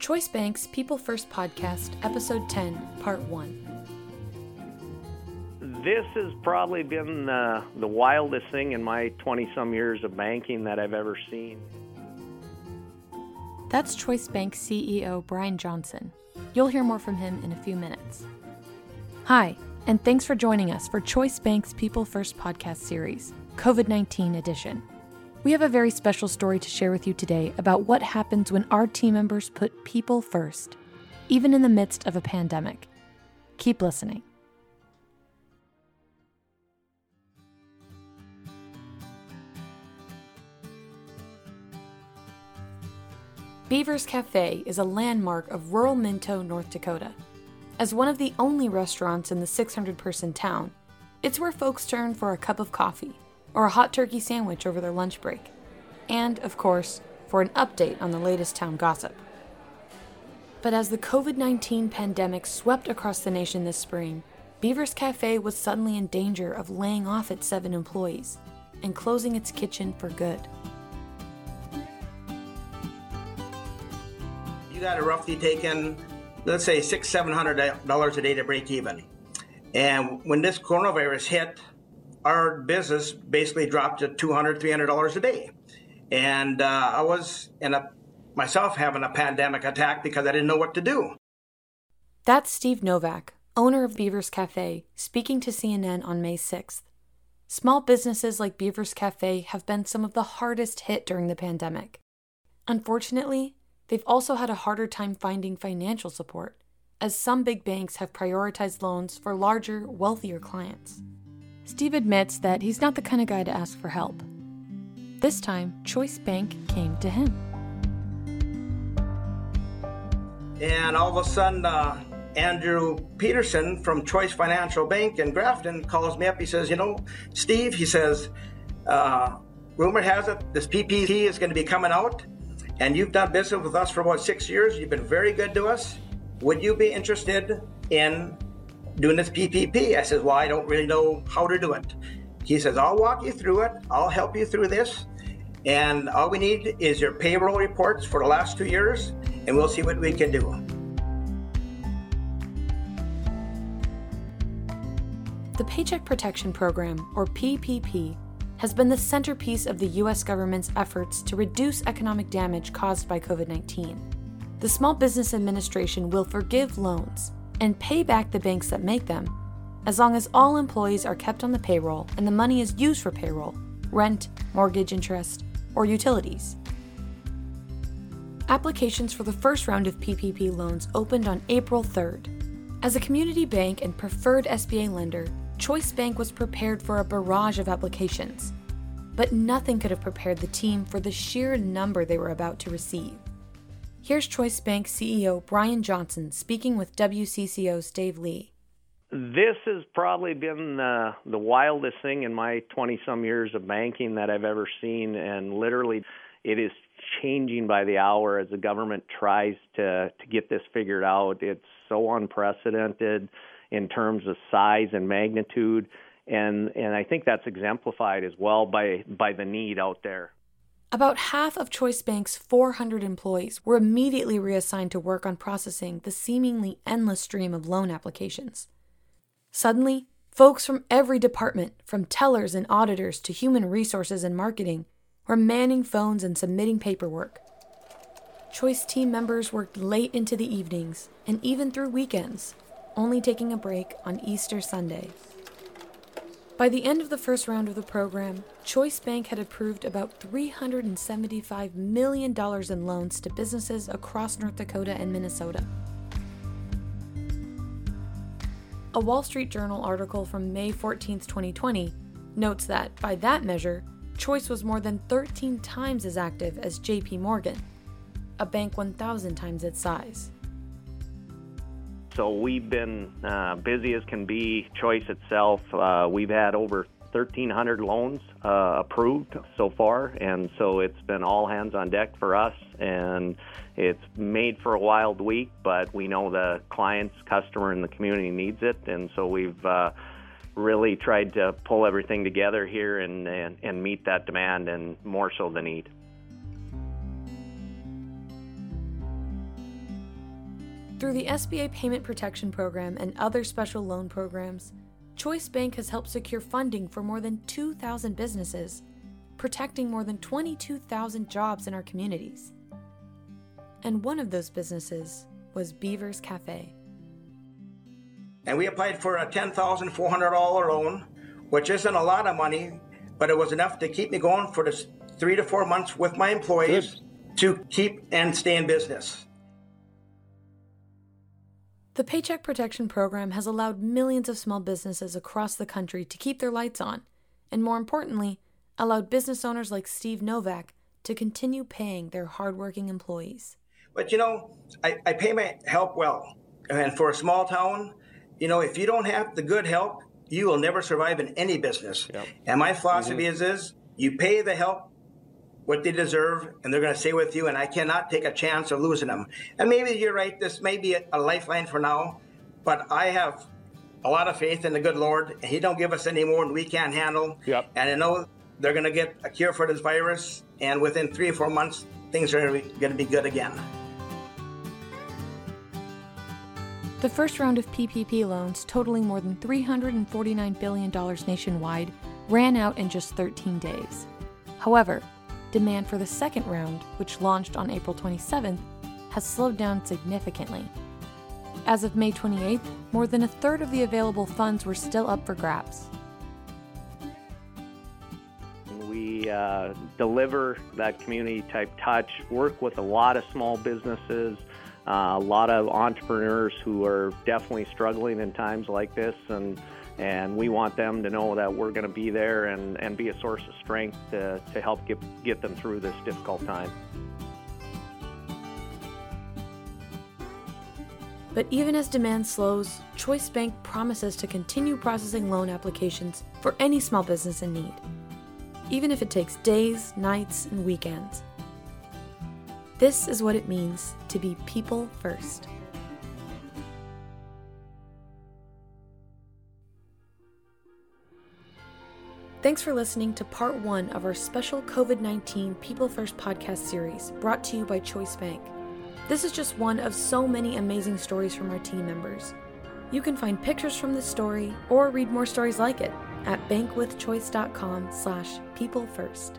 Choice Bank's People First Podcast, Episode 10, Part 1. This has probably been uh, the wildest thing in my 20 some years of banking that I've ever seen. That's Choice Bank CEO Brian Johnson. You'll hear more from him in a few minutes. Hi, and thanks for joining us for Choice Bank's People First podcast series, COVID 19 edition. We have a very special story to share with you today about what happens when our team members put people first, even in the midst of a pandemic. Keep listening. Beaver's Cafe is a landmark of rural Minto, North Dakota. As one of the only restaurants in the 600 person town, it's where folks turn for a cup of coffee or a hot turkey sandwich over their lunch break, and, of course, for an update on the latest town gossip. But as the COVID 19 pandemic swept across the nation this spring, Beaver's Cafe was suddenly in danger of laying off its seven employees and closing its kitchen for good. You got to roughly take in, let's say, six, seven hundred dollars a day to break even. And when this coronavirus hit, our business basically dropped to 200 $300 a day. And uh, I was in a myself having a pandemic attack because I didn't know what to do. That's Steve Novak, owner of Beaver's Cafe, speaking to CNN on May 6th. Small businesses like Beaver's Cafe have been some of the hardest hit during the pandemic. Unfortunately, they've also had a harder time finding financial support, as some big banks have prioritized loans for larger, wealthier clients. Steve admits that he's not the kind of guy to ask for help. This time, Choice Bank came to him. And all of a sudden, uh, Andrew Peterson from Choice Financial Bank in Grafton calls me up. He says, You know, Steve, he says, uh, rumor has it this PPP is going to be coming out, and you've done business with us for about six years. You've been very good to us. Would you be interested in doing this PPP? I says, Well, I don't really know how to do it. He says, I'll walk you through it. I'll help you through this. And all we need is your payroll reports for the last two years, and we'll see what we can do. The Paycheck Protection Program, or PPP, has been the centerpiece of the U.S. government's efforts to reduce economic damage caused by COVID 19. The Small Business Administration will forgive loans and pay back the banks that make them, as long as all employees are kept on the payroll and the money is used for payroll, rent, mortgage interest, or utilities. Applications for the first round of PPP loans opened on April 3rd. As a community bank and preferred SBA lender, Choice Bank was prepared for a barrage of applications. But nothing could have prepared the team for the sheer number they were about to receive. Here's Choice Bank CEO Brian Johnson speaking with WCCO's Dave Lee. This has probably been uh, the wildest thing in my 20 some years of banking that I've ever seen, and literally, it is changing by the hour as the government tries to to get this figured out. It's so unprecedented in terms of size and magnitude, and and I think that's exemplified as well by by the need out there. About half of Choice Bank's 400 employees were immediately reassigned to work on processing the seemingly endless stream of loan applications. Suddenly, folks from every department, from tellers and auditors to human resources and marketing, were manning phones and submitting paperwork. Choice team members worked late into the evenings and even through weekends, only taking a break on Easter Sunday. By the end of the first round of the program, Choice Bank had approved about $375 million in loans to businesses across North Dakota and Minnesota. A Wall Street Journal article from May 14, 2020, notes that, by that measure, Choice was more than 13 times as active as JP Morgan, a bank 1,000 times its size. So we've been uh, busy as can be. Choice itself, uh, we've had over 1,300 loans uh, approved so far, and so it's been all hands on deck for us. And it's made for a wild week, but we know the clients, customer, and the community needs it, and so we've uh, really tried to pull everything together here and, and, and meet that demand, and more so the need. Through the SBA Payment Protection Program and other special loan programs, Choice Bank has helped secure funding for more than 2,000 businesses, protecting more than 22,000 jobs in our communities. And one of those businesses was Beaver's Cafe. And we applied for a $10,400 loan, which isn't a lot of money, but it was enough to keep me going for the three to four months with my employees Good. to keep and stay in business. The Paycheck Protection Program has allowed millions of small businesses across the country to keep their lights on, and more importantly, allowed business owners like Steve Novak to continue paying their hardworking employees. But you know, I, I pay my help well. And for a small town, you know, if you don't have the good help, you will never survive in any business. Yep. And my philosophy mm-hmm. is, is you pay the help what they deserve, and they're going to stay with you. And I cannot take a chance of losing them. And maybe you're right. This may be a lifeline for now, but I have a lot of faith in the good Lord. He don't give us any more than we can handle. Yep. And I know they're going to get a cure for this virus, and within three or four months, things are going to be good again. The first round of PPP loans, totaling more than $349 billion nationwide, ran out in just 13 days. However, demand for the second round, which launched on April 27th, has slowed down significantly. As of May 28th, more than a third of the available funds were still up for grabs. We uh, deliver that community type touch, work with a lot of small businesses, uh, a lot of entrepreneurs who are definitely struggling in times like this, and and we want them to know that we're going to be there and, and be a source of strength to, to help get, get them through this difficult time. But even as demand slows, Choice Bank promises to continue processing loan applications for any small business in need, even if it takes days, nights, and weekends. This is what it means to be people first. Thanks for listening to part one of our special COVID 19 People First podcast series brought to you by Choice Bank. This is just one of so many amazing stories from our team members. You can find pictures from this story or read more stories like it at bankwithchoice.com slash people first.